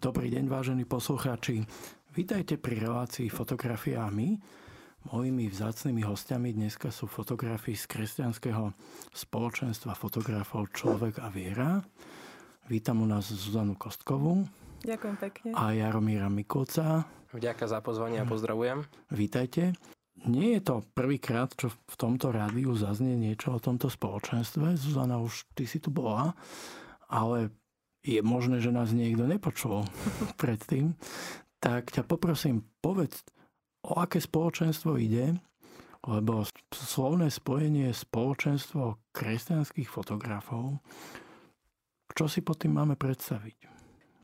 Dobrý deň, vážení poslucháči. Vítajte pri relácii Fotografia a my. Mojimi vzácnými hostiami dneska sú fotografii z kresťanského spoločenstva fotografov Človek a viera. Vítam u nás Zuzanu Kostkovú. Ďakujem pekne. A Jaromíra Mikulca. Vďaka za pozvanie a pozdravujem. Vítajte. Nie je to prvýkrát, čo v tomto rádiu zaznie niečo o tomto spoločenstve. Zuzana, už ty si tu bola, ale je možné, že nás niekto nepočul predtým, tak ťa poprosím, povedz, o aké spoločenstvo ide, lebo slovné spojenie je spoločenstvo kresťanských fotografov. Čo si pod tým máme predstaviť?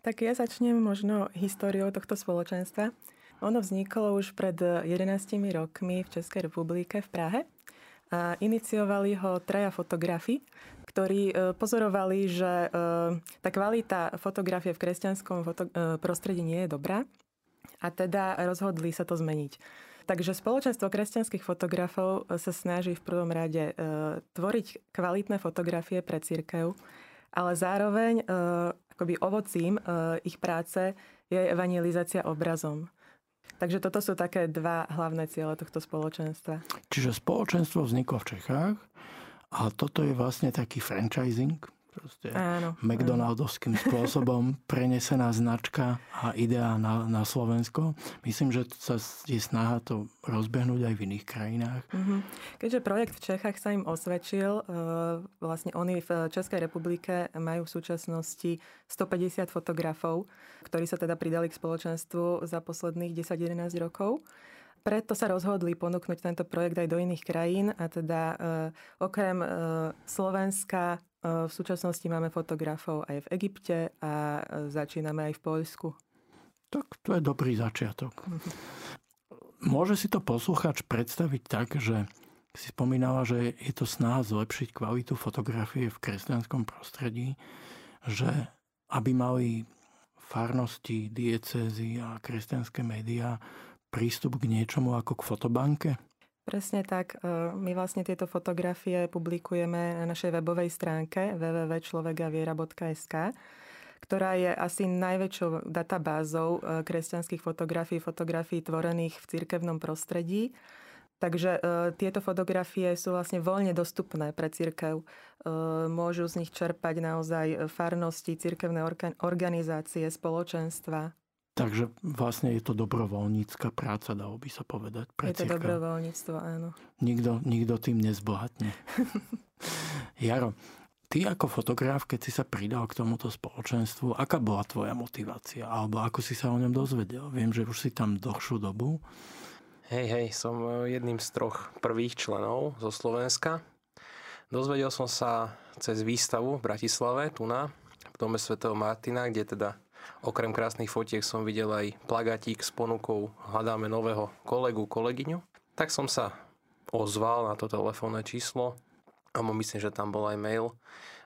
Tak ja začnem možno históriou tohto spoločenstva. Ono vzniklo už pred 11 rokmi v Českej republike v Prahe a iniciovali ho traja fotografi, ktorí e, pozorovali, že e, tá kvalita fotografie v kresťanskom e, prostredí nie je dobrá a teda rozhodli sa to zmeniť. Takže spoločenstvo kresťanských fotografov sa snaží v prvom rade tvoriť kvalitné fotografie pre církev, ale zároveň akoby ovocím ich práce je evangelizácia obrazom. Takže toto sú také dva hlavné ciele tohto spoločenstva. Čiže spoločenstvo vzniklo v Čechách a toto je vlastne taký franchising, proste áno, McDonaldovským áno. spôsobom prenesená značka a idea na, na Slovensko. Myslím, že sa je snaha to rozbehnúť aj v iných krajinách. Mm-hmm. Keďže projekt v Čechách sa im osvedčil, e, vlastne oni v Českej republike majú v súčasnosti 150 fotografov, ktorí sa teda pridali k spoločenstvu za posledných 10-11 rokov preto sa rozhodli ponúknuť tento projekt aj do iných krajín a teda e, okrem e, Slovenska v súčasnosti máme fotografov aj v Egypte a začíname aj v Poľsku. Tak to je dobrý začiatok. Môže si to posluchač predstaviť tak, že si spomínala, že je to snaha zlepšiť kvalitu fotografie v kresťanskom prostredí, že aby mali farnosti, diecézy a kresťanské médiá prístup k niečomu ako k fotobanke? Presne tak. E, my vlastne tieto fotografie publikujeme na našej webovej stránke www.človekaviera.sk ktorá je asi najväčšou databázou e, kresťanských fotografií, fotografií tvorených v cirkevnom prostredí. Takže e, tieto fotografie sú vlastne voľne dostupné pre církev. E, môžu z nich čerpať naozaj farnosti, církevné organizácie, spoločenstva. Takže vlastne je to dobrovoľnícka práca, dalo by sa povedať. Pre je to církev. dobrovoľníctvo, áno. Nikto, nikto tým nezbohatne. Jaro, ty ako fotograf, keď si sa pridal k tomuto spoločenstvu, aká bola tvoja motivácia? Alebo ako si sa o ňom dozvedel? Viem, že už si tam dlhšiu dobu. Hej, hej, som jedným z troch prvých členov zo Slovenska. Dozvedel som sa cez výstavu v Bratislave, tu na, v dome svätého Martina, kde teda Okrem krásnych fotiek som videl aj plagatík s ponukou hľadáme nového kolegu, kolegyňu. Tak som sa ozval na to telefónne číslo a myslím, že tam bol aj mail.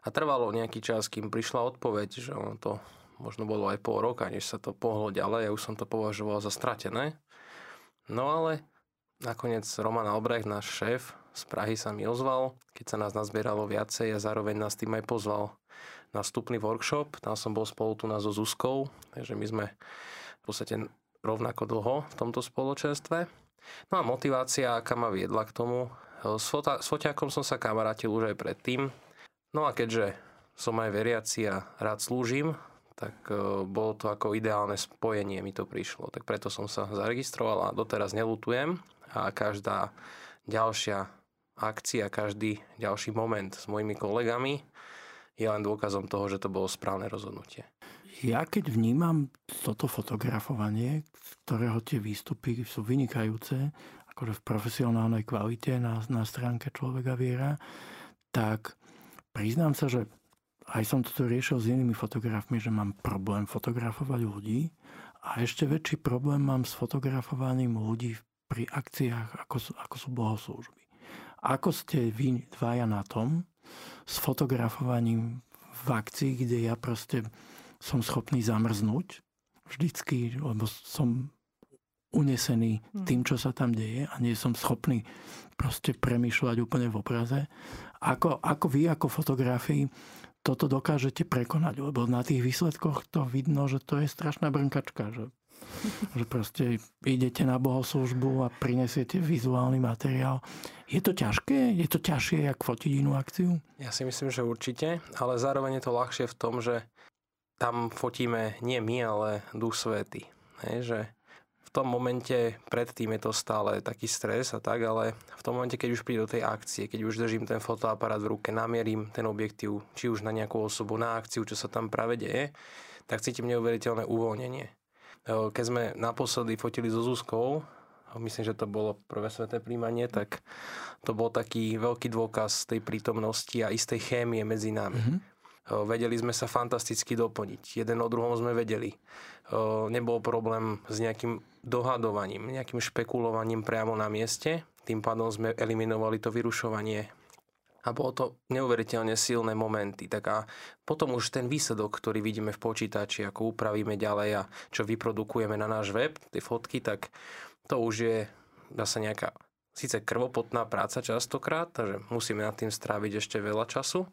A trvalo nejaký čas, kým prišla odpoveď, že ono to možno bolo aj pol roka, než sa to pohlo ďalej. Ja už som to považoval za stratené. No ale nakoniec Roman Albrecht, náš šéf z Prahy sa mi ozval, keď sa nás nazbieralo viacej a zároveň nás tým aj pozval na vstupný workshop. Tam som bol spolu tu na so Zuzkou, takže my sme v podstate rovnako dlho v tomto spoločenstve. No a motivácia, aká ma viedla k tomu, s, fota- s foťákom som sa kamarátil už aj predtým. No a keďže som aj veriaci a rád slúžim, tak e, bolo to ako ideálne spojenie mi to prišlo. Tak preto som sa zaregistroval a doteraz nelutujem. A každá ďalšia akcia, každý ďalší moment s mojimi kolegami je len dôkazom toho, že to bolo správne rozhodnutie. Ja keď vnímam toto fotografovanie, ktorého tie výstupy sú vynikajúce, akože v profesionálnej kvalite na, na stránke Človeka viera, tak priznám sa, že aj som toto riešil s inými fotografmi, že mám problém fotografovať ľudí a ešte väčší problém mám s fotografovaním ľudí pri akciách, ako sú, ako sú bohoslúžby. Ako ste vy dvaja na tom, s fotografovaním v akcii, kde ja proste som schopný zamrznúť vždycky, lebo som unesený hmm. tým, čo sa tam deje a nie som schopný proste premýšľať úplne v obraze. Ako, ako vy, ako fotografii, toto dokážete prekonať, lebo na tých výsledkoch to vidno, že to je strašná brnkačka, že, že proste idete na bohoslužbu a prinesiete vizuálny materiál. Je to ťažké? Je to ťažšie, jak fotiť inú akciu? Ja si myslím, že určite, ale zároveň je to ľahšie v tom, že tam fotíme nie my, ale Duch Svety. Že v tom momente predtým je to stále taký stres a tak, ale v tom momente, keď už príde do tej akcie, keď už držím ten fotoaparát v ruke, namierím ten objektív, či už na nejakú osobu, na akciu, čo sa tam práve deje, tak cítim neuveriteľné uvoľnenie. Keď sme naposledy fotili so Zuzkou, myslím, že to bolo prvé sveté príjmanie, tak to bol taký veľký dôkaz tej prítomnosti a istej chémie medzi nami. Mm-hmm Vedeli sme sa fantasticky doplniť. Jeden o druhom sme vedeli. Nebol problém s nejakým dohadovaním, nejakým špekulovaním priamo na mieste. Tým pádom sme eliminovali to vyrušovanie a bolo to neuveriteľne silné momenty. Tak a potom už ten výsledok, ktorý vidíme v počítači, ako upravíme ďalej a čo vyprodukujeme na náš web, tie fotky, tak to už je zase nejaká síce krvopotná práca častokrát, takže musíme nad tým stráviť ešte veľa času,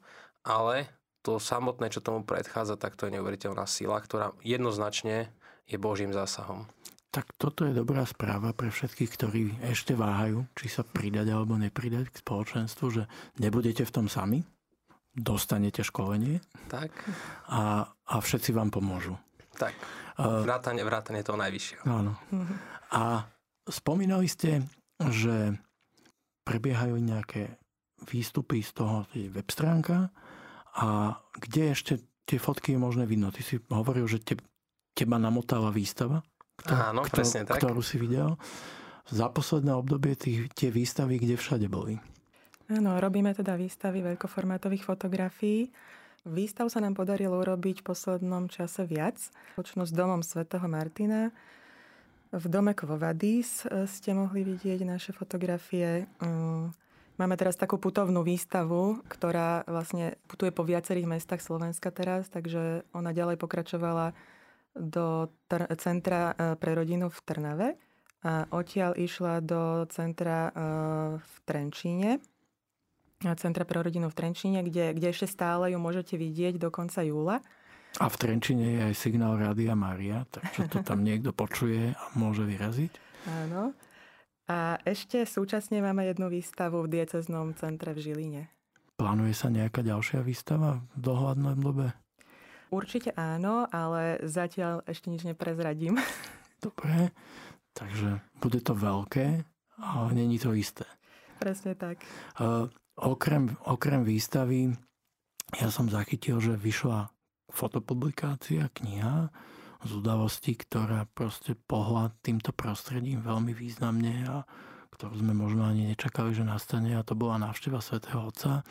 ale to samotné, čo tomu predchádza, tak to je neuveriteľná sila, ktorá jednoznačne je Božím zásahom. Tak toto je dobrá správa pre všetkých, ktorí ešte váhajú, či sa pridať alebo nepridať k spoločenstvu, že nebudete v tom sami, dostanete školenie tak. A, a všetci vám pomôžu. Tak, vrátane, vrátane toho najvyššieho. Áno. A spomínali ste, že prebiehajú nejaké výstupy z toho web stránka a kde ešte tie fotky je možné vidno? Ty si hovoril, že te, teba namotala výstava, ktorú, Áno, presne tak. ktorú si videl. Za posledné obdobie tých, tie výstavy, kde všade boli? Áno, robíme teda výstavy veľkoformátových fotografií. Výstav sa nám podarilo urobiť v poslednom čase viac. Počnú s domom svätého Martina. V dome Kvovadis ste mohli vidieť naše fotografie. Mm, Máme teraz takú putovnú výstavu, ktorá vlastne putuje po viacerých mestách Slovenska teraz, takže ona ďalej pokračovala do tr- centra e, pre rodinu v Trnave a odtiaľ išla do centra e, v Trenčíne, centra pre rodinu v Trenčíne, kde, kde ešte stále ju môžete vidieť do konca júla. A v Trenčine je aj signál Rádia Maria, takže to tam niekto počuje a môže vyraziť. Áno. A ešte súčasne máme jednu výstavu v dieceznom centre v Žiline. Plánuje sa nejaká ďalšia výstava v dohľadnom dobe? Určite áno, ale zatiaľ ešte nič neprezradím. Dobre, takže bude to veľké, ale není to isté. Presne tak. Uh, okrem, okrem výstavy ja som zachytil, že vyšla fotopublikácia, kniha z udalosti, ktorá proste pohľad týmto prostredím veľmi významne a ktorú sme možno ani nečakali, že nastane a to bola návšteva svätého Otca.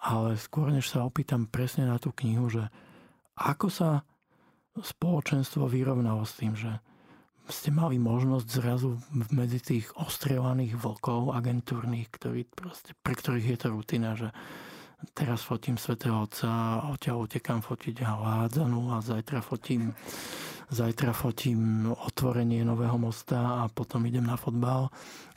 Ale skôr než sa opýtam presne na tú knihu, že ako sa spoločenstvo vyrovnalo s tým, že ste mali možnosť zrazu medzi tých ostrelaných vlkov agentúrnych, ktorí proste, pre ktorých je to rutina, že teraz fotím svätého Otca, odtiaľ utekám fotiť hádzanú a zajtra fotím, zajtra fotím otvorenie nového mosta a potom idem na fotbal.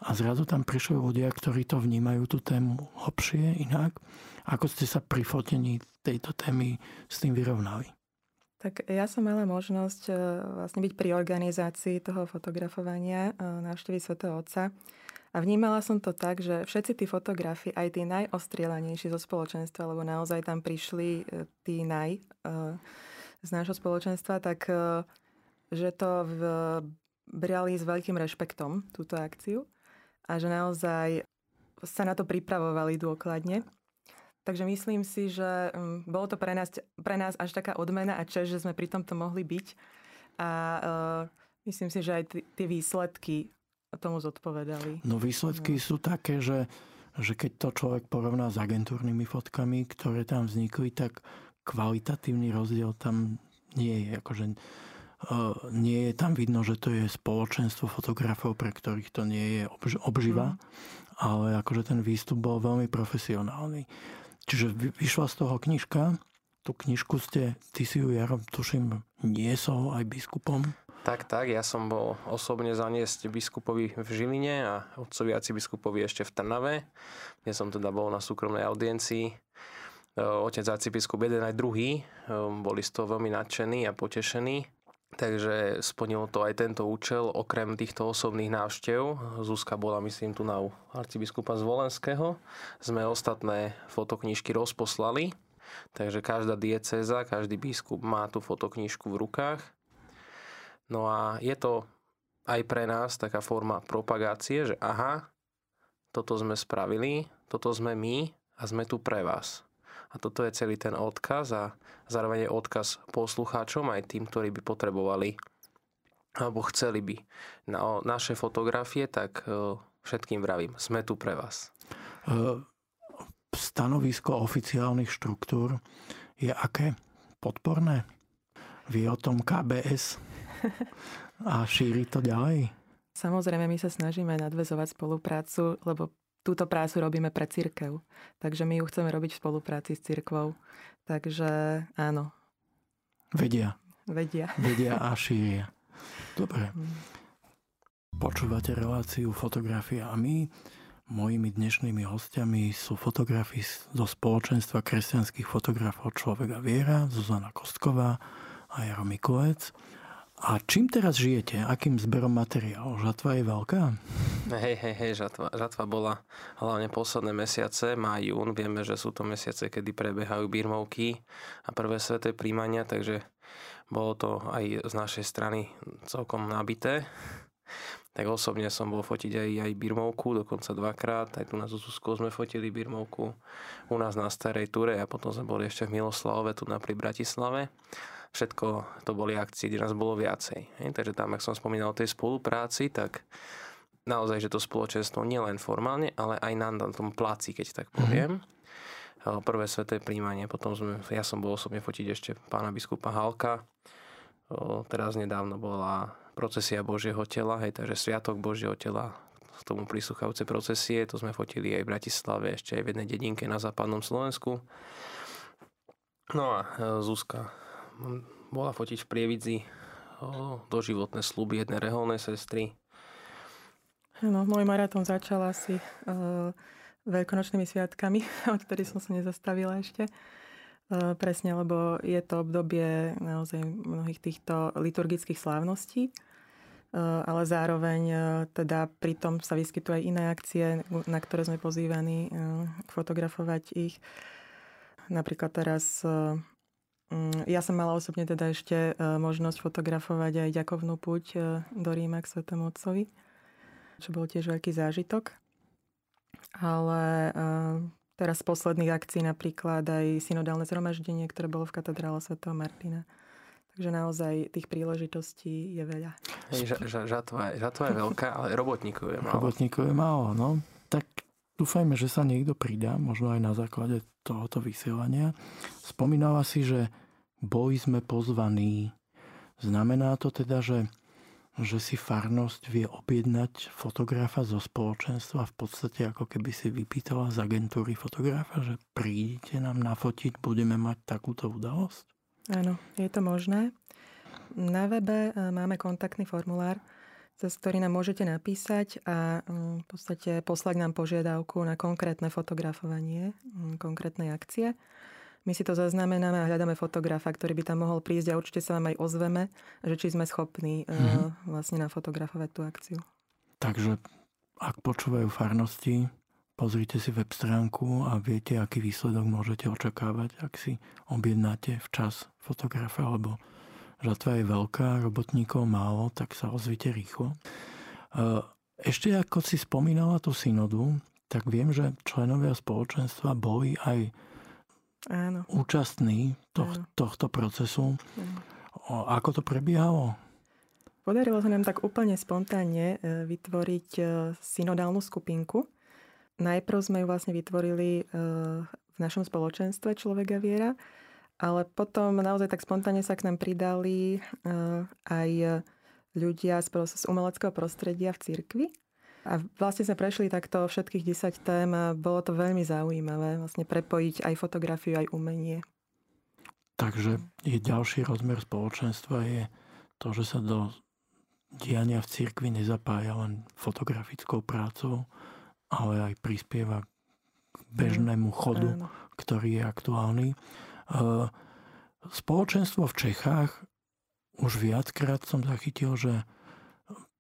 A zrazu tam prišli ľudia, ktorí to vnímajú tú tému hlbšie, inak. Ako ste sa pri fotení tejto témy s tým vyrovnali? Tak ja som mala možnosť e, vlastne byť pri organizácii toho fotografovania e, návštevy svätého Otca. A vnímala som to tak, že všetci tí fotografi, aj tí najostrielanejší zo spoločenstva, lebo naozaj tam prišli e, tí naj z nášho spoločenstva, tak že to v, brali s veľkým rešpektom, túto akciu. A že naozaj sa na to pripravovali dôkladne. Takže myslím si, že mm, bolo to pre nás, pre nás až taká odmena a čest, že sme pri tomto mohli byť. A uh, myslím si, že aj t- tie výsledky tomu zodpovedali. No výsledky no. sú také, že, že keď to človek porovná s agentúrnymi fotkami, ktoré tam vznikli, tak kvalitatívny rozdiel tam nie je. Akože, nie je tam vidno, že to je spoločenstvo fotografov, pre ktorých to nie je obž- obživa, mm. ale akože ten výstup bol veľmi profesionálny. Čiže vyšla z toho knižka, tú knižku ste, ty si ju, ja tuším, niesol aj biskupom. Tak, tak, ja som bol osobne zaniesť biskupovi v Žiline a otcovi biskupovi ešte v Trnave, kde som teda bol na súkromnej audiencii. otec arcibiskup jeden aj druhý boli z toho veľmi nadšení a potešení. Takže splnilo to aj tento účel, okrem týchto osobných návštev. Zuzka bola, myslím, tu na arcibiskupa z Volenského. Sme ostatné fotoknižky rozposlali, takže každá diecéza, každý biskup má tú fotoknižku v rukách. No a je to aj pre nás taká forma propagácie, že aha, toto sme spravili, toto sme my a sme tu pre vás. A toto je celý ten odkaz a zároveň je odkaz poslucháčom aj tým, ktorí by potrebovali alebo chceli by na naše fotografie, tak e, všetkým vravím, sme tu pre vás. E, stanovisko oficiálnych štruktúr je aké? Podporné? Vie o tom KBS? A šíri to ďalej? Samozrejme, my sa snažíme nadvezovať spoluprácu, lebo túto prácu robíme pre církev. Takže my ju chceme robiť v spolupráci s církvou. Takže áno. Vedia. Vedia. Vedia a šíria. Dobre. Mm. Počúvate reláciu fotografia a my mojimi dnešnými hostiami sú fotografi zo spoločenstva kresťanských fotografov Človeka Viera, Zuzana Kostková a Jaro Mikulec. A čím teraz žijete? Akým zberom materiálu? Žatva je veľká? Hej, hej, hej, žatva, žatva bola hlavne posledné mesiace, má jún. Vieme, že sú to mesiace, kedy prebiehajú birmovky a prvé sveté príjmania, takže bolo to aj z našej strany celkom nabité. Tak osobne som bol fotiť aj, aj birmovku, dokonca dvakrát. Aj tu na Zuzusku sme fotili birmovku u nás na Starej Ture a potom sme boli ešte v Miloslavove, tu na pri Bratislave všetko to boli akcie, kde nás bolo viacej. Hej? Takže tam, ak som spomínal o tej spolupráci, tak naozaj, že to spoločenstvo nielen formálne, ale aj na, na tom pláci, keď tak mhm. poviem. Mm-hmm. Prvé sveté príjmanie, potom sme, ja som bol osobne fotiť ešte pána biskupa Halka. Teraz nedávno bola procesia Božieho tela, hej, takže Sviatok Božieho tela, k tomu prísluchavce procesie, to sme fotili aj v Bratislave, ešte aj v jednej dedinke na západnom Slovensku. No a e, Zuzka bola fotiť v Prievidzi doživotné sluby jednej reholnej sestry. No, môj maratón začal asi uh, veľkonočnými sviatkami, od ktorých som sa nezastavila ešte. Uh, presne, lebo je to obdobie naozaj mnohých týchto liturgických slávností, uh, ale zároveň uh, teda pritom sa vyskytujú aj iné akcie, na ktoré sme pozývaní uh, fotografovať ich. Napríklad teraz ja som mala osobne teda ešte e, možnosť fotografovať aj ďakovnú púť e, do Ríma k Svetému Otcovi, čo bol tiež veľký zážitok. Ale e, teraz z posledných akcií napríklad aj synodálne zhromaždenie, ktoré bolo v katedrále svätého Martina. Takže naozaj tých príležitostí je veľa. Hej, ža, žatva, žatva je veľká, ale robotníkov je málo. Robotníkov je málo, no. Tak dúfajme, že sa niekto pridá, možno aj na základe tohoto vysielania. Spomínala si, že boli sme pozvaní. Znamená to teda, že, že si farnosť vie objednať fotografa zo spoločenstva v podstate ako keby si vypýtala z agentúry fotografa, že prídete nám nafotiť, budeme mať takúto udalosť? Áno, je to možné. Na webe e, máme kontaktný formulár, cez ktorý nám môžete napísať a mm, v podstate poslať nám požiadavku na konkrétne fotografovanie mm, konkrétnej akcie. My si to zaznamenáme a hľadáme fotografa, ktorý by tam mohol prísť a určite sa vám aj ozveme, že či sme schopní mm-hmm. vlastne nafotografovať tú akciu. Takže ak počúvajú farnosti, pozrite si web stránku a viete, aký výsledok môžete očakávať, ak si objednáte včas fotografa, lebo žatva je veľká, robotníkov málo, tak sa ozvite rýchlo. Eh, ešte ako si spomínala tú synodu, tak viem, že členovia spoločenstva boli aj Áno. účastní toh, Áno. tohto procesu. Áno. O, ako to prebiehalo? Podarilo sa nám tak úplne spontánne e, vytvoriť e, synodálnu skupinku. Najprv sme ju vlastne vytvorili e, v našom spoločenstve Človeka viera, ale potom naozaj tak spontánne sa k nám pridali aj ľudia z umeleckého prostredia v cirkvi. A vlastne sme prešli takto všetkých 10 tém a bolo to veľmi zaujímavé vlastne prepojiť aj fotografiu, aj umenie. Takže je ďalší rozmer spoločenstva je to, že sa do diania v cirkvi nezapája len fotografickou prácou, ale aj prispieva k bežnému chodu, Áno. ktorý je aktuálny. E, spoločenstvo v Čechách už viackrát som zachytil, že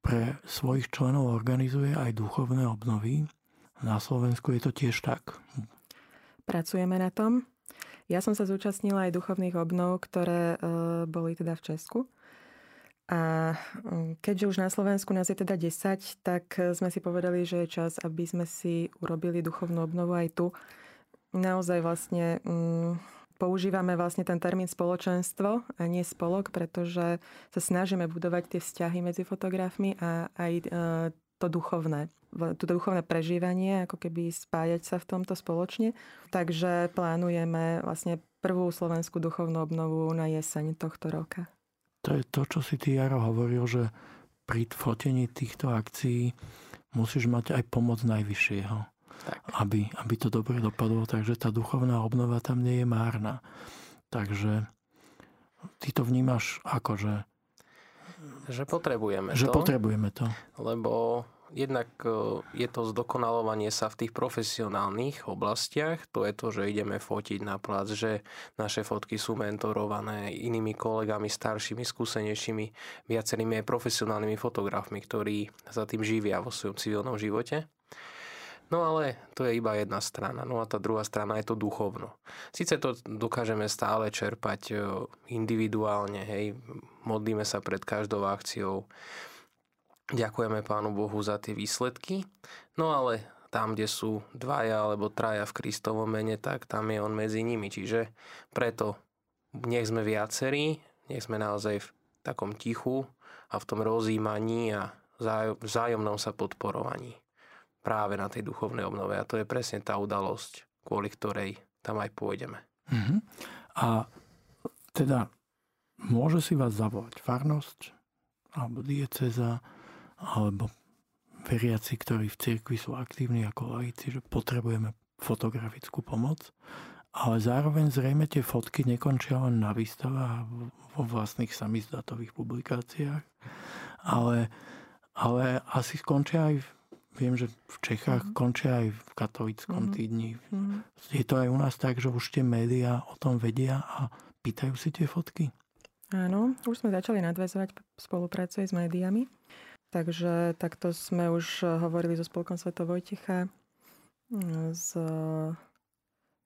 pre svojich členov organizuje aj duchovné obnovy. Na Slovensku je to tiež tak. Pracujeme na tom. Ja som sa zúčastnila aj duchovných obnov, ktoré e, boli teda v Česku. A mm, keďže už na Slovensku nás je teda 10, tak sme si povedali, že je čas, aby sme si urobili duchovnú obnovu aj tu. Naozaj vlastne mm, používame vlastne ten termín spoločenstvo a nie spolok, pretože sa snažíme budovať tie vzťahy medzi fotografmi a aj e, to duchovné to duchovné prežívanie, ako keby spájať sa v tomto spoločne. Takže plánujeme vlastne prvú slovenskú duchovnú obnovu na jeseň tohto roka. To je to, čo si ty, Jaro, hovoril, že pri fotení týchto akcií musíš mať aj pomoc najvyššieho. Tak. Aby, aby to dobre dopadlo, takže tá duchovná obnova tam nie je márna. Takže ty to vnímaš ako, že... Že potrebujeme že to. Že potrebujeme to. Lebo jednak e, je to zdokonalovanie sa v tých profesionálnych oblastiach. To je to, že ideme fotiť na plac, že naše fotky sú mentorované inými kolegami, staršími, skúsenejšími, viacerými aj profesionálnymi fotografmi, ktorí sa tým živia vo svojom civilnom živote. No ale to je iba jedna strana. No a tá druhá strana je to duchovno. Sice to dokážeme stále čerpať e, individuálne, hej, modlíme sa pred každou akciou, Ďakujeme Pánu Bohu za tie výsledky. No ale tam, kde sú dvaja alebo traja v Kristovom mene, tak tam je On medzi nimi. Čiže preto nech sme viacerí, nech sme naozaj v takom tichu a v tom rozímaní a vzájomnom sa podporovaní práve na tej duchovnej obnove. A to je presne tá udalosť, kvôli ktorej tam aj pôjdeme. Uh-huh. A teda môže si vás zavolať farnosť alebo dieceza, alebo veriaci, ktorí v cirkvi sú aktívni ako laici, že potrebujeme fotografickú pomoc, ale zároveň zrejme tie fotky nekončia len na výstavách vo vlastných samizdatových publikáciách, ale, ale asi skončia aj, viem, že v Čechách mm-hmm. končia aj v katolickom mm-hmm. týdni. Mm-hmm. Je to aj u nás tak, že už tie médiá o tom vedia a pýtajú si tie fotky? Áno, už sme začali nadväzovať spoluprácu s médiami. Takže takto sme už hovorili so Spolkom Sveto Vojticha, mm, s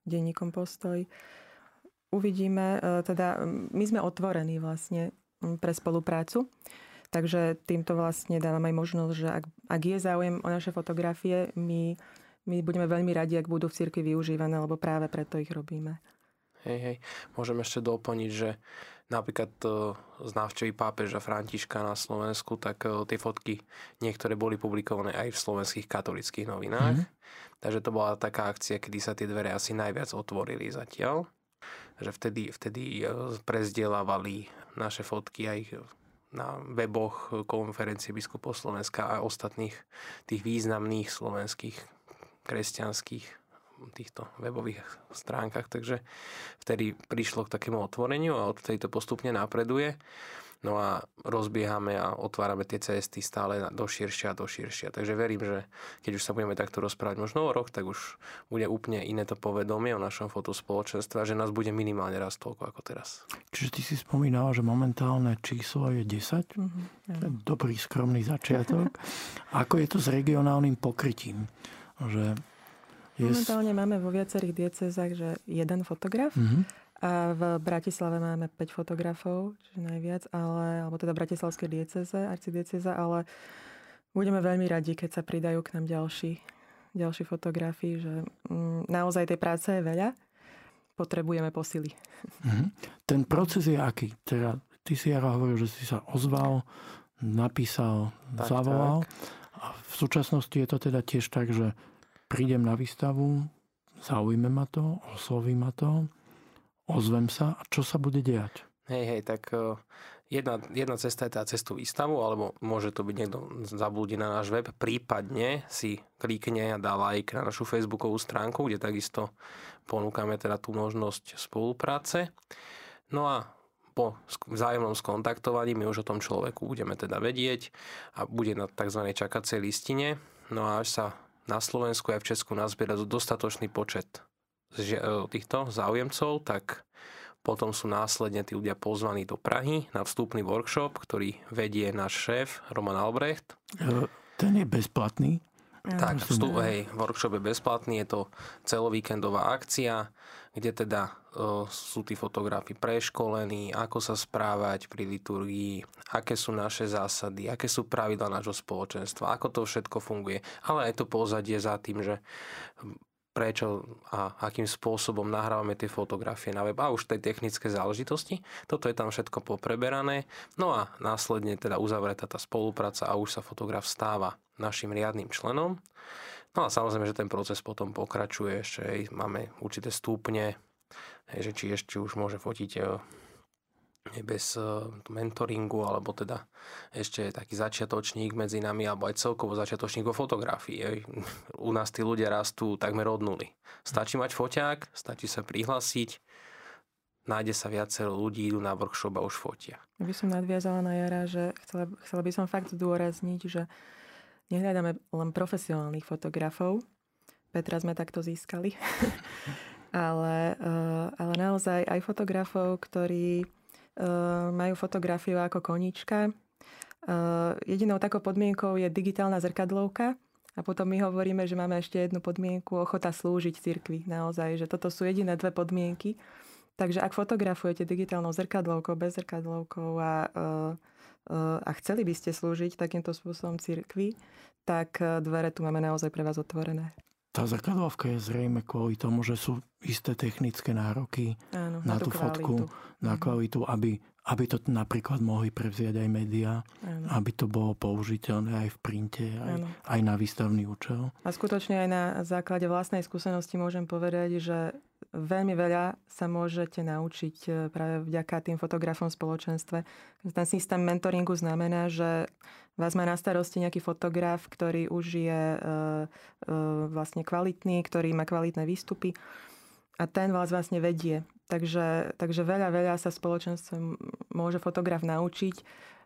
denníkom Postoj. Uvidíme, eh, teda mm, my sme otvorení vlastne mm, pre spoluprácu, takže týmto vlastne dávam aj možnosť, že ak, ak je záujem o naše fotografie, my, my budeme veľmi radi, ak budú v cirkvi využívané, lebo práve preto ich robíme. Hej, hej. Môžem ešte doplniť, že napríklad e, z návštevy pápeža Františka na Slovensku, tak e, tie fotky niektoré boli publikované aj v slovenských katolických novinách. Mm-hmm. Takže to bola taká akcia, kedy sa tie dvere asi najviac otvorili zatiaľ. Že vtedy, vtedy e, prezdielávali naše fotky aj na weboch konferencie biskupov Slovenska a ostatných tých významných slovenských kresťanských týchto webových stránkach, takže vtedy prišlo k takému otvoreniu a od to postupne napreduje. No a rozbiehame a otvárame tie cesty stále do širšia a do širšia. Takže verím, že keď už sa budeme takto rozprávať možno o rok, tak už bude úplne iné to povedomie o našom fotospoločenstve a že nás bude minimálne raz toľko ako teraz. Čiže ty si spomínal, že momentálne číslo je 10. Mm-hmm. Dobrý, skromný začiatok. ako je to s regionálnym pokrytím? Že Momentálne máme vo viacerých diecezách, že jeden fotograf. Mm-hmm. A v Bratislave máme 5 fotografov, čiže najviac, ale, alebo teda Bratislavské dieceze, arcidieceza, ale budeme veľmi radi, keď sa pridajú k nám ďalší, ďalší fotografi, že mm, naozaj tej práce je veľa, potrebujeme posily. Mm-hmm. Ten proces je aký? Teda, ty si Jara hovoril, že si sa ozval, napísal, tak, zavolal. Tak. A v súčasnosti je to teda tiež tak, že prídem na výstavu, zaujme ma to, osloví ma to, ozvem sa a čo sa bude diať? Hej, hej, tak e, jedna, jedna cesta je tá cestu výstavu, alebo môže to byť niekto zablúdi na náš web, prípadne si klikne a dá like na našu facebookovú stránku, kde takisto ponúkame teda tú možnosť spolupráce. No a po vzájomnom skontaktovaní my už o tom človeku budeme teda vedieť a bude na tzv. čakacej listine. No a až sa na Slovensku aj v Česku nazbiera dostatočný počet týchto záujemcov, tak potom sú následne tí ľudia pozvaní do Prahy na vstupný workshop, ktorý vedie náš šéf Roman Albrecht. E, ten je bezplatný. Tak, vstup, hej, workshop je bezplatný, je to celovíkendová akcia, kde teda uh, sú tí fotografi preškolení, ako sa správať pri liturgii, aké sú naše zásady, aké sú pravidla nášho spoločenstva, ako to všetko funguje. Ale aj to pozadie za tým, že prečo a akým spôsobom nahrávame tie fotografie na web a už tej technické záležitosti. Toto je tam všetko popreberané. No a následne teda uzavretá tá spolupráca a už sa fotograf stáva našim riadnym členom. No a samozrejme, že ten proces potom pokračuje, ešte máme určité stupne, že či ešte už môže fotiť e, bez e, mentoringu, alebo teda ešte taký začiatočník medzi nami, alebo aj celkovo začiatočník vo fotografii. U nás tí ľudia rastú takmer od nuly. Stačí mať foťák, stačí sa prihlásiť, nájde sa viacero ľudí, idú na workshop a už fotia. By som nadviazala na Jara, že chcela, chcela by som fakt zdôrazniť, že nehľadáme len profesionálnych fotografov. Petra sme takto získali. ale, eh, ale naozaj aj fotografov, ktorí eh, majú fotografiu ako konička. Eh, jedinou takou podmienkou je digitálna zrkadlovka, a potom my hovoríme, že máme ešte jednu podmienku, ochota slúžiť cirkvi. Naozaj, že toto sú jediné dve podmienky. Takže ak fotografujete digitálnou zrkadlovkou, bez zrkadlovkou a a chceli by ste slúžiť takýmto spôsobom cirkvi, tak dvere tu máme naozaj pre vás otvorené. Tá zrkadlovka je zrejme kvôli tomu, že sú isté technické nároky Áno, na, na tú, tú fotku, na mhm. kvalitu, aby, aby to napríklad mohli prevziať aj médiá, aby to bolo použiteľné aj v printe, aj, aj na výstavný účel. A skutočne aj na základe vlastnej skúsenosti môžem povedať, že veľmi veľa sa môžete naučiť e, práve vďaka tým fotografom v spoločenstve. Ten systém mentoringu znamená, že vás má na starosti nejaký fotograf, ktorý už je e, e, vlastne kvalitný, ktorý má kvalitné výstupy a ten vás vlastne vedie. Takže, takže veľa, veľa sa spoločenstve môže fotograf naučiť,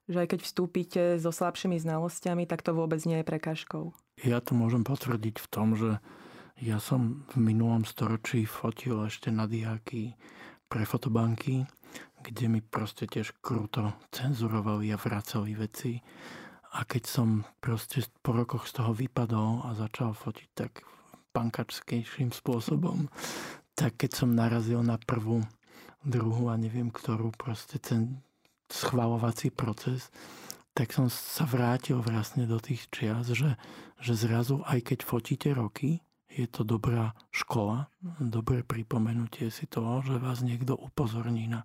že aj keď vstúpite so slabšími znalosťami, tak to vôbec nie je prekažkou. Ja to môžem potvrdiť v tom, že ja som v minulom storočí fotil ešte na diáky pre fotobanky, kde mi proste tiež kruto cenzurovali a vracali veci. A keď som proste po rokoch z toho vypadol a začal fotiť tak pankačskejším spôsobom, tak keď som narazil na prvú, druhú a neviem ktorú proste ten schvalovací proces, tak som sa vrátil vlastne do tých čias, že, že zrazu aj keď fotíte roky, je to dobrá škola, dobré pripomenutie si toho, že vás niekto upozorní na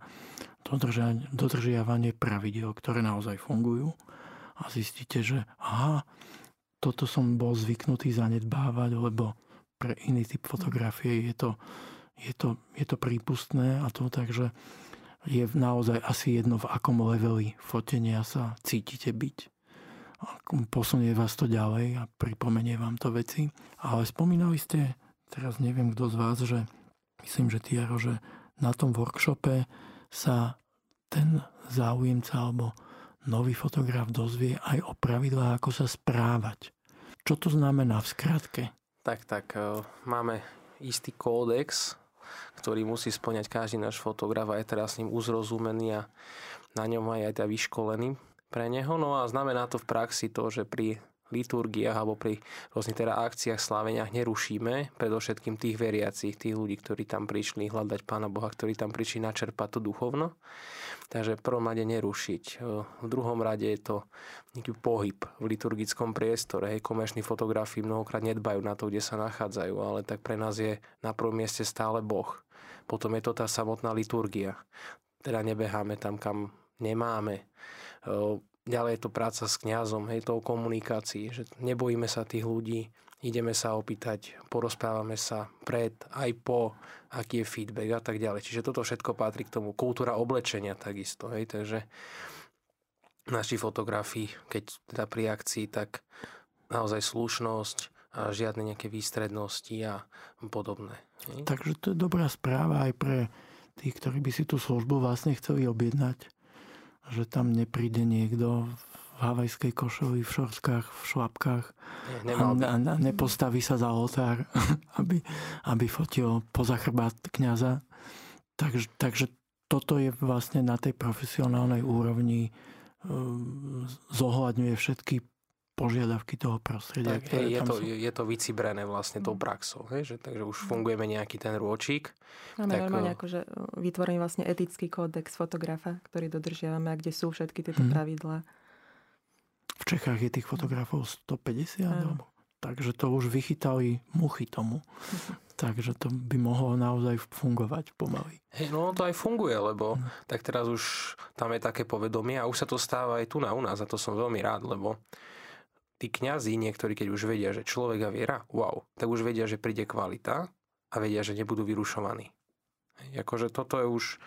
dodržiavanie pravidel, ktoré naozaj fungujú a zistíte, že aha, toto som bol zvyknutý zanedbávať, lebo pre iný typ fotografie je to, je to, je to prípustné a to takže je naozaj asi jedno, v akom leveli fotenia sa cítite byť posunie vás to ďalej a pripomenie vám to veci. Ale spomínali ste, teraz neviem kto z vás, že myslím, že Tiaro, že na tom workshope sa ten záujemca alebo nový fotograf dozvie aj o pravidlách, ako sa správať. Čo to znamená v skratke? Tak, tak, e, máme istý kódex, ktorý musí splňať každý náš fotograf a je teraz s ním uzrozumený a na ňom aj aj vyškolený pre neho. No a znamená to v praxi to, že pri liturgiách alebo pri rôznych teda akciách, sláveniach nerušíme predovšetkým tých veriacich, tých ľudí, ktorí tam prišli hľadať Pána Boha, ktorí tam prišli načerpať to duchovno. Takže v prvom rade nerušiť. V druhom rade je to nejaký pohyb v liturgickom priestore. Hej, komerční fotografi mnohokrát nedbajú na to, kde sa nachádzajú, ale tak pre nás je na prvom mieste stále Boh. Potom je to tá samotná liturgia. Teda nebeháme tam, kam nemáme Ďalej je to práca s kňazom, hej, to o komunikácii, že nebojíme sa tých ľudí, ideme sa opýtať, porozprávame sa pred, aj po, aký je feedback a tak ďalej. Čiže toto všetko patrí k tomu. Kultúra oblečenia takisto, hej, takže naši fotografii, keď teda pri akcii, tak naozaj slušnosť a žiadne nejaké výstrednosti a podobné. Hej. Takže to je dobrá správa aj pre tých, ktorí by si tú službu vlastne chceli objednať že tam nepríde niekto v havajskej košovi, v šorskách, v šlapkách a, a, a nepostaví sa za oltár, aby, aby fotil poza chrbát kniaza. Takže, takže toto je vlastne na tej profesionálnej úrovni um, zohľadňuje všetky požiadavky toho prostredia. Tak, ktoré hej, je, tam to, sú. je to vycibrené vlastne tou praxou. Hej, že, takže už fungujeme nejaký ten rôčik. Máme Tak, normálne eh, akože vytvorený vlastne etický kódex fotografa, ktorý dodržiavame a kde sú všetky tieto Mhm. pravidlá. V Čechách je tých fotografov 150, Áno. alebo, takže to už vychytali muchy tomu. Takže to by mohlo naozaj fungovať pomaly. Hej, no to aj funguje, lebo No. tak teraz už tam je také povedomie a už sa to stáva aj tu na u nás a to som veľmi rád, lebo tí kňazi, niektorí keď už vedia, že človek a viera, wow, tak už vedia, že príde kvalita a vedia, že nebudú vyrušovaní. Akože toto je už,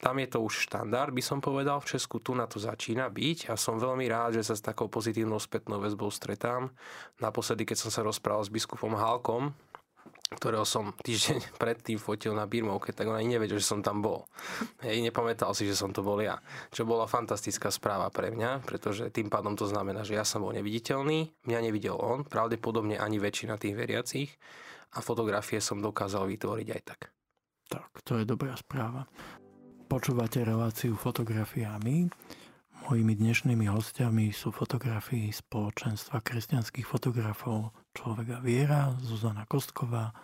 tam je to už štandard, by som povedal, v Česku tu na to začína byť a som veľmi rád, že sa s takou pozitívnou spätnou väzbou stretám. Naposledy, keď som sa rozprával s biskupom Hálkom, ktorého som týždeň predtým fotil na Birmovke, tak on ani nevedel, že som tam bol. Hej, nepamätal si, že som to bol ja. Čo bola fantastická správa pre mňa, pretože tým pádom to znamená, že ja som bol neviditeľný, mňa nevidel on, pravdepodobne ani väčšina tých veriacich a fotografie som dokázal vytvoriť aj tak. Tak, to je dobrá správa. Počúvate reláciu fotografiami. Mojimi dnešnými hostiami sú fotografii spoločenstva kresťanských fotografov Človeka Viera, Zuzana Kostková,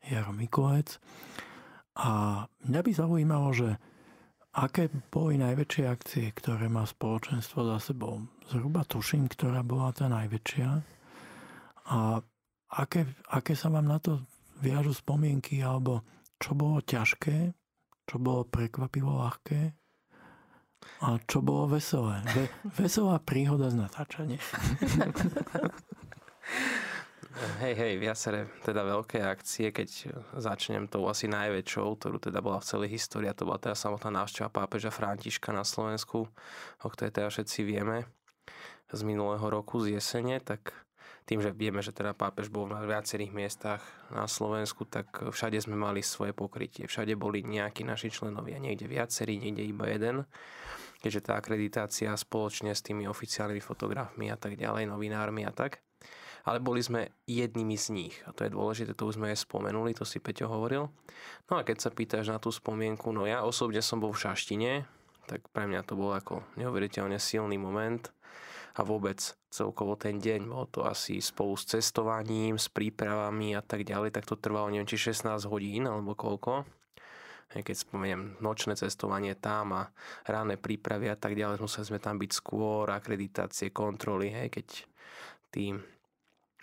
Jaro Mikulec. A mňa by zaujímalo, že aké boli najväčšie akcie, ktoré má spoločenstvo za sebou. Zhruba tuším, ktorá bola tá najväčšia. A aké, aké sa vám na to viažu spomienky, alebo čo bolo ťažké, čo bolo prekvapivo ľahké a čo bolo veselé. Ve, veselá príhoda z natáčania. Hej, hej, viaceré teda veľké akcie, keď začnem tou asi najväčšou, ktorú teda bola v celej histórii, to bola teda samotná návšteva pápeža Františka na Slovensku, o ktorej teda všetci vieme z minulého roku, z jesene, tak tým, že vieme, že teda pápež bol na viacerých miestach na Slovensku, tak všade sme mali svoje pokrytie. Všade boli nejakí naši členovia, niekde viacerí, niekde iba jeden keďže tá akreditácia spoločne s tými oficiálnymi fotografmi a tak ďalej, novinármi a tak. Ale boli sme jednými z nich. A to je dôležité, to už sme aj spomenuli, to si Peťo hovoril. No a keď sa pýtaš na tú spomienku, no ja osobne som bol v Šaštine, tak pre mňa to bol ako neuveriteľne silný moment. A vôbec celkovo ten deň, bolo to asi spolu s cestovaním, s prípravami a tak ďalej, tak to trvalo neviem, či 16 hodín alebo koľko. Keď spomeniem nočné cestovanie tam a ranné prípravy a tak ďalej, museli sme tam byť skôr, akreditácie, kontroly, hej, keď tí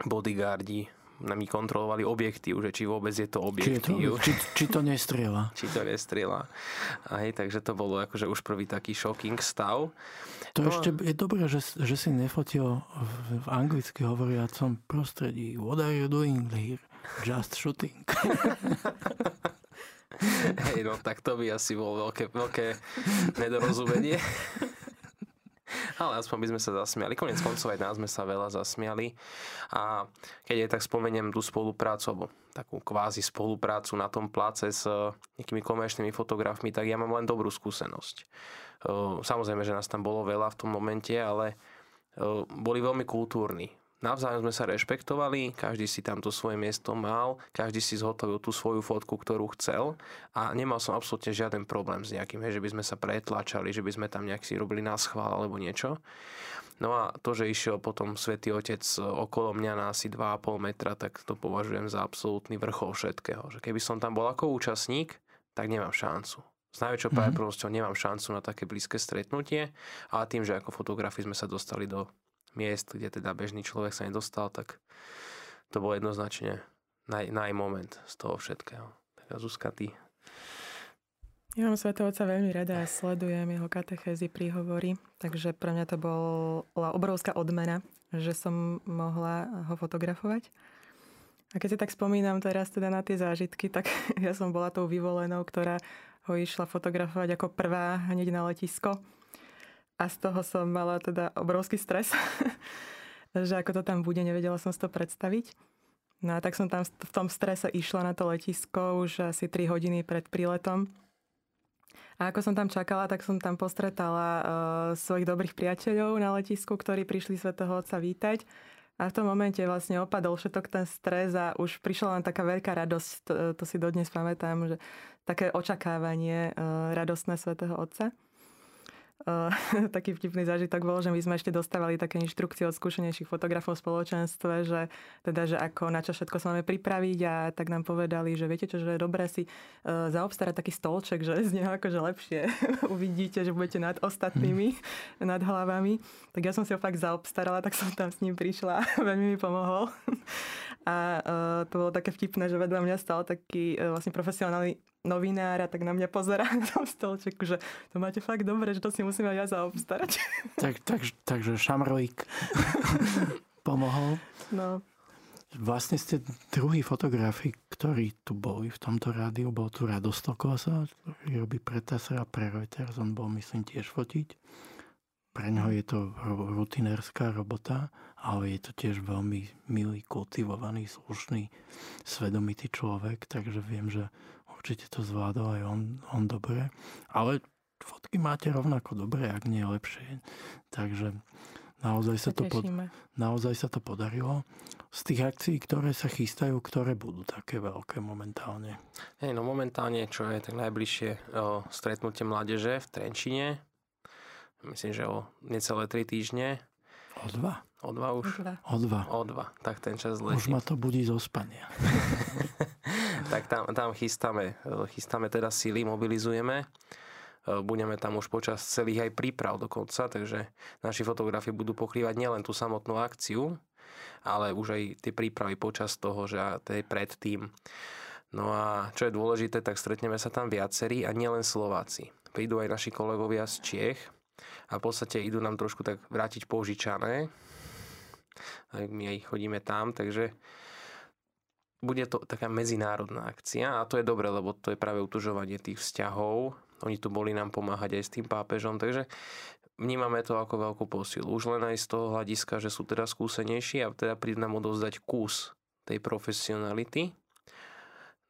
bodyguardi nami kontrolovali objektív, že či vôbec je to Či, je to, objektív, či, či to nestriela. či to nestrieľa. A hej, takže to bolo akože už prvý taký shocking stav. To No ešte je dobré, že, že si nefotil v, v anglicky hovoriacom prostredí. What are you doing here? Just shooting. Hej, no tak to by asi bolo veľké, veľké nedorozumenie. Ale aspoň by sme sa zasmiali. Konec koncov aj nás sme sa veľa zasmiali. A keď je tak spomeniem tú spoluprácu, alebo takú kvázi spoluprácu na tom place s eh, nejakými komerčnými fotografmi, tak ja mám len dobrú skúsenosť. Eh, Samozrejme, že nás tam bolo veľa v tom momente, ale eh, boli veľmi kultúrni. Navzájom sme sa rešpektovali, každý si tam to svoje miesto mal, každý si zhotovil tú svoju fotku, ktorú chcel a nemal som absolútne žiaden problém s nejakým, hej, že by sme sa pretlačali, že by sme tam nejak si robili na schvál alebo niečo. No a to, že išiel potom svätý Otec okolo mňa na asi 2,5 metra, tak to považujem za absolútny vrchol všetkého. Že keby som tam bol ako účastník, tak nemám šancu. S najväčšou Mhm. pravdepodobnosťou nemám šancu na také blízke stretnutie, ale tým, že ako fotografi sme sa dostali do miest, kde teda bežný človek sa nedostal, tak to bol jednoznačne naj, naj moment z toho všetkého. Tak a Zuzka, ty. Ja mám Svetého Otca veľmi rada a sledujem jeho katechézy, príhovory, takže pre mňa to bola obrovská odmena, že som mohla ho fotografovať. A keď si tak spomínam teraz teda na tie zážitky, tak ja som bola tou vyvolenou, ktorá ho išla fotografovať ako prvá hneď na letisko. A z toho som mala teda obrovský stres, že ako to tam bude, nevedela som si to predstaviť. No a tak som tam v tom strese išla na to letisko už asi 3 hodiny pred príletom. A ako som tam čakala, tak som tam postretala uh, svojich dobrých priateľov na letisku, ktorí prišli Svetého Otca vítať. A v tom momente vlastne opadol všetok ten stres a už prišla len taká veľká radosť, to, to si dodnes pamätám, že také očakávanie uh, radostné Svetého Otca. Uh, taký vtipný zážitok bol, že my sme ešte dostávali také inštrukcie od skúšenejších fotografov v spoločenstve, že teda, že ako na čo všetko sa máme pripraviť a tak nám povedali, že viete čo, že je dobré si uh, zaobstarať taký stolček, že z neho akože lepšie uvidíte, že budete nad ostatnými, hmm. nad hlavami. Tak ja som si ho fakt zaobstarala, tak som tam s ním prišla a veľmi mi pomohol. A uh, to bolo také vtipné, že vedľa mňa stal taký uh, vlastne profesionálny novinár a tak na mňa pozerá na tom stolčeku, že to máte fakt dobre, že to si musím aj ja zaobstarať. Tak, tak, takže šamroik pomohol. No. Vlastne ste druhý fotografi, ktorí tu boli v tomto rádiu. Bol tu Radostokosa, ktorý robí pre TASR a pre Reuters. On bol, myslím, tiež fotiť. Pre ňoho je to rutinérska robota, ale je to tiež veľmi milý, kultivovaný, slušný, svedomitý človek, takže viem, že určite to zvládol aj on, on dobre. Ale fotky máte rovnako dobre, ak nie lepšie. Takže naozaj sa, to pod, naozaj sa to podarilo. Z tých akcií, ktoré sa chystajú, ktoré budú také veľké momentálne? Hej, no momentálne, čo je tak najbližšie o, stretnutie mládeže v Trenčine, myslím, že o necelé 3 týždne. O dva? O dva už? O dva. O dva. Tak ten čas letí. Už ma to budí zo spania. tak tam, tam chystáme, chystáme teda síly, mobilizujeme. Budeme tam už počas celých aj príprav dokonca, takže naši fotografi budú pokrývať nielen tú samotnú akciu, ale už aj tie prípravy počas toho, že to je predtým. No a čo je dôležité, tak stretneme sa tam viacerí a nielen Slováci. Prídu aj naši kolegovia z Čiech, a v podstate idú nám trošku tak vrátiť požičané. My aj chodíme tam, takže bude to taká medzinárodná akcia a to je dobre, lebo to je práve utužovanie tých vzťahov. Oni tu boli nám pomáhať aj s tým pápežom, takže vnímame to ako veľkú posilu. Už len aj z toho hľadiska, že sú teda skúsenejší a teda prídu nám odovzdať kus tej profesionality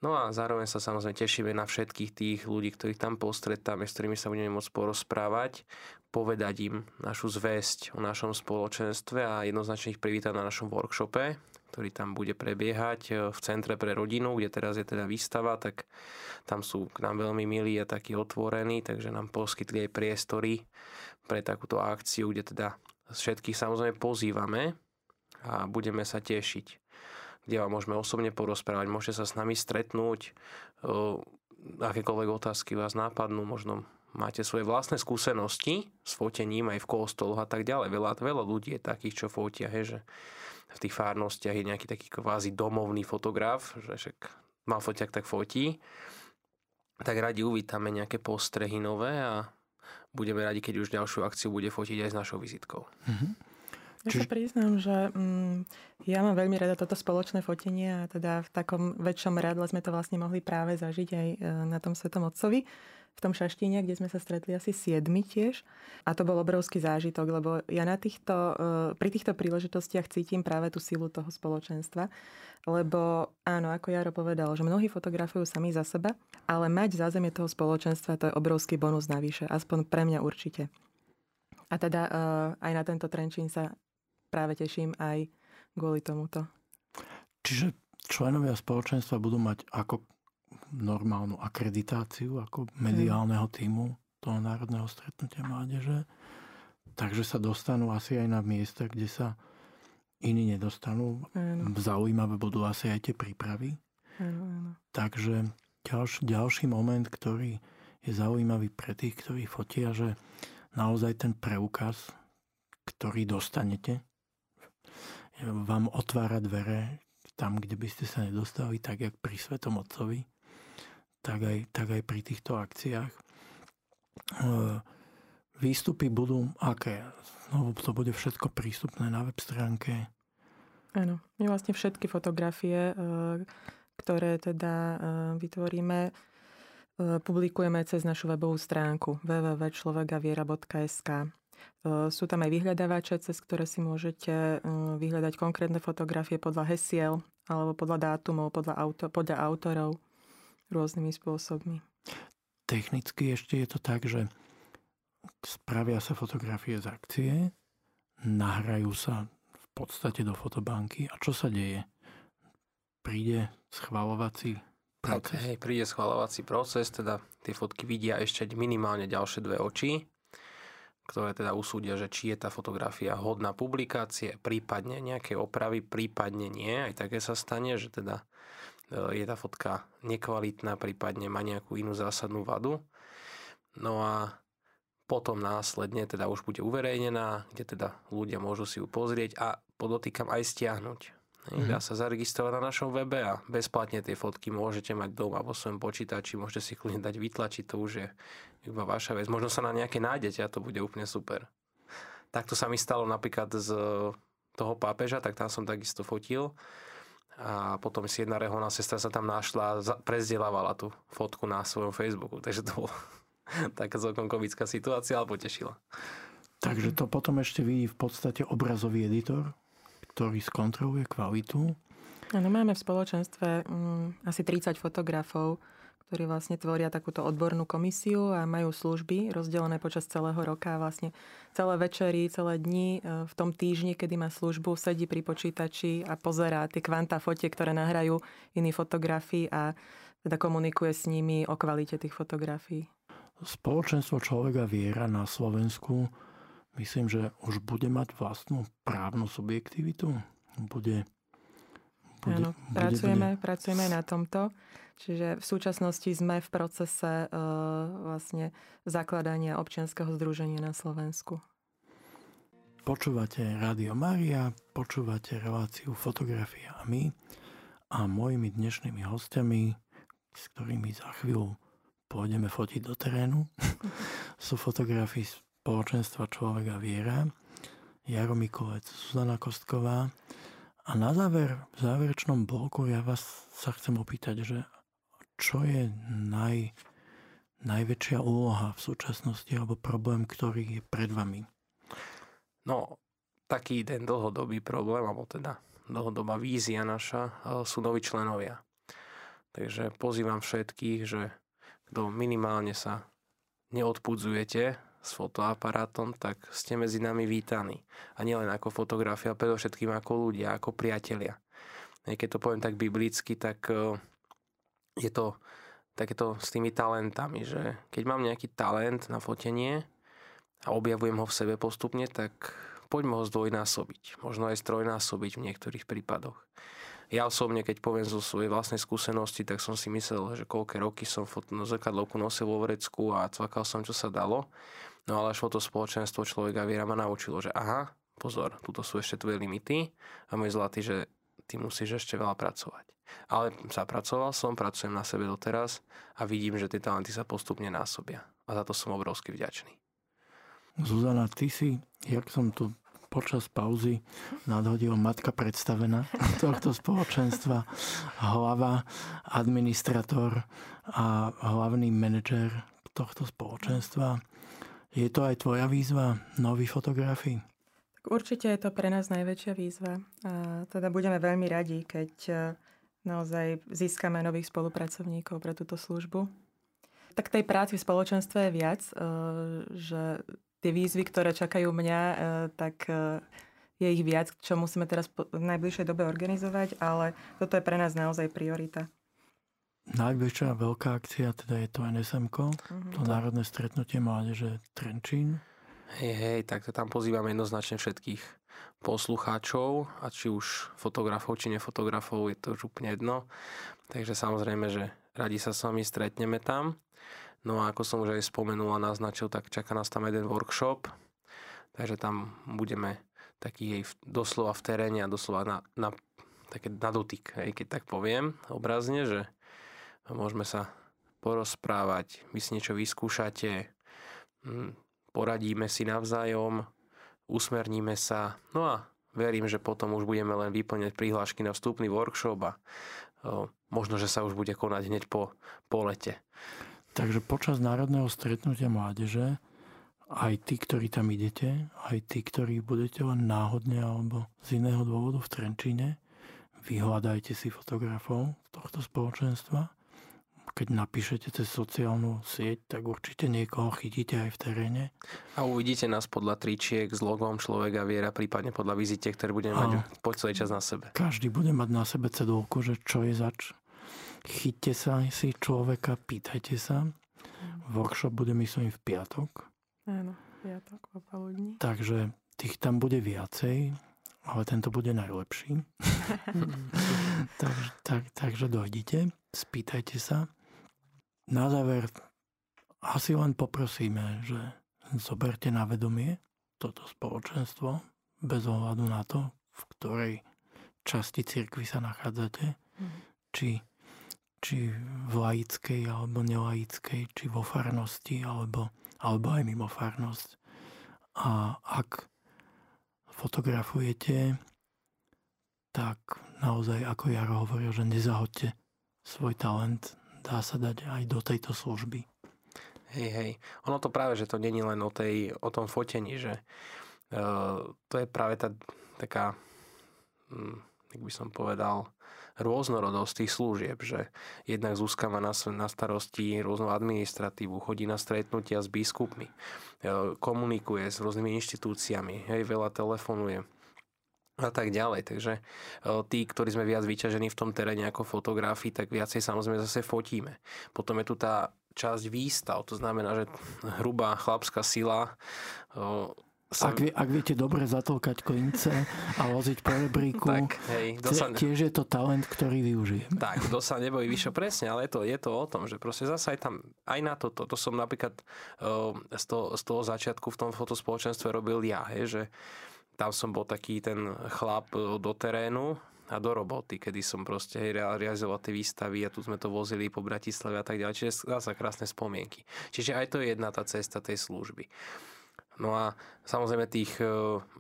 No a zároveň sa samozrejme tešíme na všetkých tých ľudí, ktorých tam postretáme, s ktorými sa budeme môcť porozprávať, povedať im našu zväzť o našom spoločenstve a jednoznačne ich privítať na našom workshope, ktorý tam bude prebiehať e, v Centre pre rodinu, kde teraz je teda výstava, tak tam sú k nám veľmi milí a takí otvorení, takže nám poskytli aj priestory pre takúto akciu, kde teda všetkých samozrejme pozývame a budeme sa tešiť kde vám môžeme osobne porozprávať, môžete sa s nami stretnúť, akékoľvek otázky vás nápadnú, možno máte svoje vlastné skúsenosti s fotením aj v kostoloch a tak ďalej. Veľa, veľa ľudí je takých, čo fotia, hej, že v tých fárnostiach je nejaký taký kvázi domovný fotograf, že však má foťak, tak fotí. Tak radi uvítame nejaké postrehy nové a budeme radi, keď už ďalšiu akciu bude fotiť aj s našou vizitkou. Mm-hmm. Ja Čiže... sa priznám, že mm, ja mám veľmi rada toto spoločné fotenie a teda v takom väčšom radle sme to vlastne mohli práve zažiť aj e, na tom Svetom Otcovi v tom Šaštine, kde sme sa stretli asi siedmi tiež. A to bol obrovský zážitok, lebo ja na týchto, e, pri týchto príležitostiach cítim práve tú silu toho spoločenstva. Lebo áno, ako Jaro povedal, že mnohí fotografujú sami za seba, ale mať zázemie toho spoločenstva to je obrovský bonus navyše. Aspoň pre mňa určite. A teda uh, aj na tento Trenčín sa práve teším aj kvôli tomuto. Čiže členovia spoločenstva budú mať ako normálnu akreditáciu ako mediálneho týmu toho národného stretnutia mládeže. Takže sa dostanú asi aj na miesta, kde sa iní nedostanú. Áno. Zaujímavé budú asi aj tie prípravy. Áno, áno. Takže ďalší, ďalší moment, ktorý je zaujímavý pre tých, ktorí fotia, že naozaj ten preukaz, ktorý dostanete, vám otvára dvere tam, kde by ste sa nedostali, tak jak pri Svetom Otcovi, tak aj, tak aj pri týchto akciách. E, výstupy budú aké? Znovu to bude všetko prístupné na web stránke. Áno, my vlastne všetky fotografie, e, ktoré teda e, vytvoríme, publikujeme cez našu webovú stránku www.človekaviera.sk. Sú tam aj vyhľadávače, cez ktoré si môžete vyhľadať konkrétne fotografie podľa hesiel alebo podľa dátumov, podľa, auto, podľa autorov rôznymi spôsobmi. technicky ešte je to tak, že spravia sa fotografie z akcie, nahrajú sa v podstate do fotobanky a čo sa deje? Príde schvalovací proces? Tak, hej, príde schvalovací proces, teda tie fotky vidia ešte minimálne ďalšie dve oči, ktoré teda usúdia, že či je tá fotografia hodná publikácie, prípadne nejaké opravy, prípadne nie. Aj také sa stane, že teda e, je tá fotka nekvalitná, prípadne má nejakú inú zásadnú vadu. No a potom následne teda už bude uverejnená, kde teda ľudia môžu si ju pozrieť a podotýkam aj stiahnuť. Mm-hmm. Dá sa zaregistrovať na našom webe a bezplatne tie fotky môžete mať doma vo svojom počítači, môžete si kľudne dať vytlačiť, to už je iba vaša vec. Možno sa na nejaké nájdete a to bude úplne super. Takto sa mi stalo napríklad z toho pápeža, tak tam som takisto fotil a potom si jedna reholná sestra sa tam našla a prezdielávala tú fotku na svojom Facebooku, takže to bolo taká celkom komická situácia, ale potešila. Takže to potom ešte vidí v podstate obrazový editor, ktorý skontroluje kvalitu. Áno, máme v spoločenstve um, asi 30 fotografov, ktorí vlastne tvoria takúto odbornú komisiu a majú služby rozdelené počas celého roka. Vlastne celé večery, celé dni e, v tom týždni, kedy má službu, sedí pri počítači a pozerá tie kvanta fotiek, ktoré nahrajú iní fotografii a teda komunikuje s nimi o kvalite tých fotografií. Spoločenstvo človeka viera na Slovensku myslím, že už bude mať vlastnú právnu subjektivitu. Bude, bude, Áno, bude, pracujeme, bude... pracujeme na tomto. Čiže v súčasnosti sme v procese uh, vlastne zakladania občianského združenia na Slovensku. Počúvate Rádio Maria, počúvate reláciu Fotografia a my a mojimi dnešnými hostiami, s ktorými za chvíľu pôjdeme fotiť do terénu. Sú fotografii spoločenstva Človeka Viera, Jaro Mikolec, Zuzana Kostková. A na záver, v záverečnom bloku ja vás sa chcem opýtať, že čo je naj, najväčšia úloha v súčasnosti alebo problém, ktorý je pred vami? No, taký ten dlhodobý problém, alebo teda dlhodobá vízia naša, e, sú noví členovia. Takže pozývam všetkých, že kto minimálne sa neodpudzujete s fotoaparátom, tak ste medzi nami vítaní. A nielen ako fotografia, ale predovšetkým ako ľudia, ako priatelia. Keď to poviem tak biblicky, tak e, je to takéto s tými talentami, že keď mám nejaký talent na fotenie a objavujem ho v sebe postupne, tak poďme ho zdvojnásobiť, možno aj strojnásobiť v niektorých prípadoch. Ja osobne, keď poviem zo svojej vlastnej skúsenosti, tak som si myslel, že koľké roky som no, zrkadlovku nosil vo vrecku a cvakal som, čo sa dalo. No ale až to spoločenstvo človeka viera ma naučilo, že aha, pozor, tuto sú ešte tvoje limity a môj zlatý, že ty musíš ešte veľa pracovať. Ale zapracoval som, pracujem na sebe doteraz a vidím, že tie talenty sa postupne násobia. A za to som obrovsky vďačný. Zuzana, ty si, jak som tu počas pauzy nadhodil matka predstavená tohto spoločenstva, hlava, administrator a hlavný manažer tohto spoločenstva. Je to aj tvoja výzva, nový fotografii? Určite je to pre nás najväčšia výzva. Teda budeme veľmi radi, keď e, naozaj získame nových spolupracovníkov pre túto službu. Tak tej práci v spoločenstve je viac, e, že tie výzvy, ktoré čakajú mňa, e, tak e, je ich viac, čo musíme teraz v najbližšej dobe organizovať, ale toto je pre nás naozaj priorita. Najväčšia veľká akcia teda je to nsm uh-huh. to Národné stretnutie mládeže Trenčín. Hej, hej, tak to tam pozývame jednoznačne všetkých poslucháčov, a či už fotografov, či nefotografov, je to už úplne jedno. Takže samozrejme, že radi sa s vami stretneme tam. No a ako som už aj spomenul a naznačil, tak čaká nás tam jeden workshop, takže tam budeme taký jej doslova v teréne a doslova na, na, také na dotyk, hej, keď tak poviem obrazne, že môžeme sa porozprávať, vy si niečo vyskúšate, hm, poradíme si navzájom, usmerníme sa, no a verím, že potom už budeme len vyplňať prihlášky na vstupný workshop a o, možno, že sa už bude konať hneď po, po lete. Takže počas národného stretnutia mládeže aj tí, ktorí tam idete, aj tí, ktorí budete len náhodne alebo z iného dôvodu v Trenčíne, vyhľadajte si fotografov tohto spoločenstva, keď napíšete cez sociálnu sieť, tak určite niekoho chytíte aj v teréne. A uvidíte nás podľa tričiek s logom človeka viera, prípadne podľa vizite, ktoré budeme mať po celý čas na sebe. Každý bude mať na sebe cedulku, že čo je zač. Chyťte sa si človeka, pýtajte sa. Workshop bude myslím v piatok. Áno, piatok popoludní. Takže tých tam bude viacej ale tento bude najlepší. tak, tak, takže dojdite, spýtajte sa. Na záver asi len poprosíme, že zoberte na vedomie toto spoločenstvo bez ohľadu na to, v ktorej časti cirkvi sa nachádzate, mm. či, či v laickej alebo nelaickej, či vo farnosti alebo, alebo aj mimo farnosť. A ak fotografujete, tak naozaj, ako Jaro hovoril, že nezahodte svoj talent, dá sa dať aj do tejto služby. Hej, hej. Ono to práve, že to není len o, tej, o tom fotení, že uh, to je práve tá taká, hm, jak by som povedal, rôznorodosť tých služieb, že jednak má na, na starosti rôznu administratívu, chodí na stretnutia s biskupmi, e, komunikuje s rôznymi inštitúciami, hej, veľa telefonuje a tak ďalej. Takže e, tí, ktorí sme viac vyťažení v tom teréne ako fotografi, tak viacej samozrejme zase fotíme. Potom je tu tá časť výstav, to znamená, že hrubá chlapská sila e, som... Ak, ak viete dobre zatolkať klince a loziť po rebríku, tak, hej, dosa... tiež je to talent, ktorý využijem. Tak, kto sa nebojí vyššie presne, ale je to, je to o tom, že proste zase aj tam, aj na toto, to som napríklad uh, z, toho, z toho začiatku v tom fotospoločenstve robil ja, hej, že tam som bol taký ten chlap e, do terénu, a do roboty, kedy som proste hej, realizoval tie výstavy a tu sme to vozili po Bratislave a tak ďalej. Čiže zase krásne spomienky. Čiže aj to je jedna tá cesta tej služby. No a samozrejme tých e,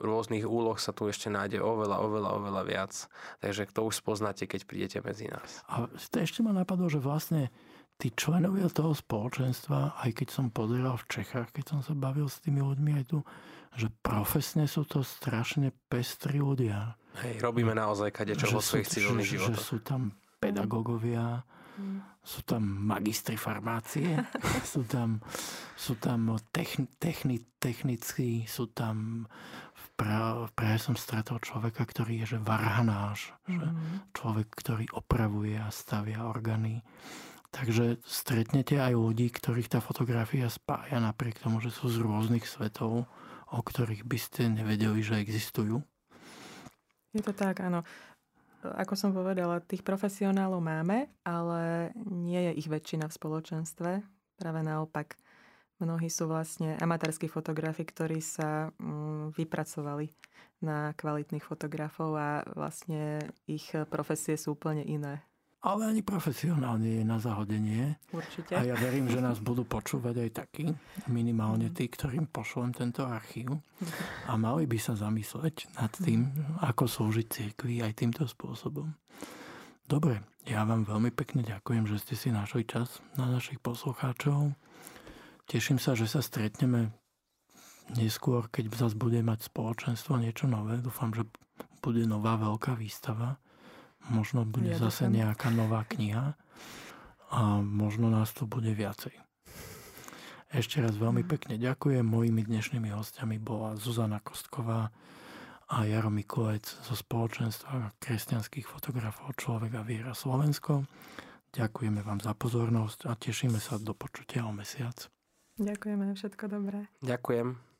rôznych úloh sa tu ešte nájde oveľa, oveľa, oveľa viac. Takže to už spoznáte, keď prídete medzi nás. A to ešte ma napadlo, že vlastne tí členovia toho spoločenstva, aj keď som pozeral v Čechách, keď som sa bavil s tými ľuďmi aj tu, že profesne sú to strašne pestrí ľudia. Hej, robíme naozaj kadečo vo svojich civilných životoch. Že sú tam pedagógovia, sú tam magistri farmácie, sú tam, sú tam techni, techni, technici, sú tam v Prahe, v Prahe som stretol človeka, ktorý je že varhanáš, mm. že mhm. človek, ktorý opravuje a stavia orgány. Takže stretnete aj ľudí, ktorých tá fotografia spája napriek tomu, že sú z rôznych svetov, o ktorých by ste nevedeli, že existujú. Je to tak, áno ako som povedala, tých profesionálov máme, ale nie je ich väčšina v spoločenstve. Práve naopak, mnohí sú vlastne amatérskí fotografi, ktorí sa mm, vypracovali na kvalitných fotografov a vlastne ich profesie sú úplne iné ale ani profesionálne je na zahodenie. Určite. A ja verím, že nás budú počúvať aj takí, minimálne tí, ktorým pošlem tento archív. A mali by sa zamysleť nad tým, ako slúžiť cirkvi aj týmto spôsobom. Dobre, ja vám veľmi pekne ďakujem, že ste si našli čas na našich poslucháčov. Teším sa, že sa stretneme neskôr, keď zase bude mať spoločenstvo niečo nové. Dúfam, že bude nová veľká výstava Možno bude ja zase nejaká nová kniha a možno nás tu bude viacej. Ešte raz veľmi mhm. pekne ďakujem. Mojimi dnešnými hostiami bola Zuzana Kostková a Jaro Mikulec zo spoločenstva kresťanských fotografov Človek a viera Slovensko. Ďakujeme vám za pozornosť a tešíme sa do počutia o mesiac. Ďakujeme, všetko dobré. Ďakujem.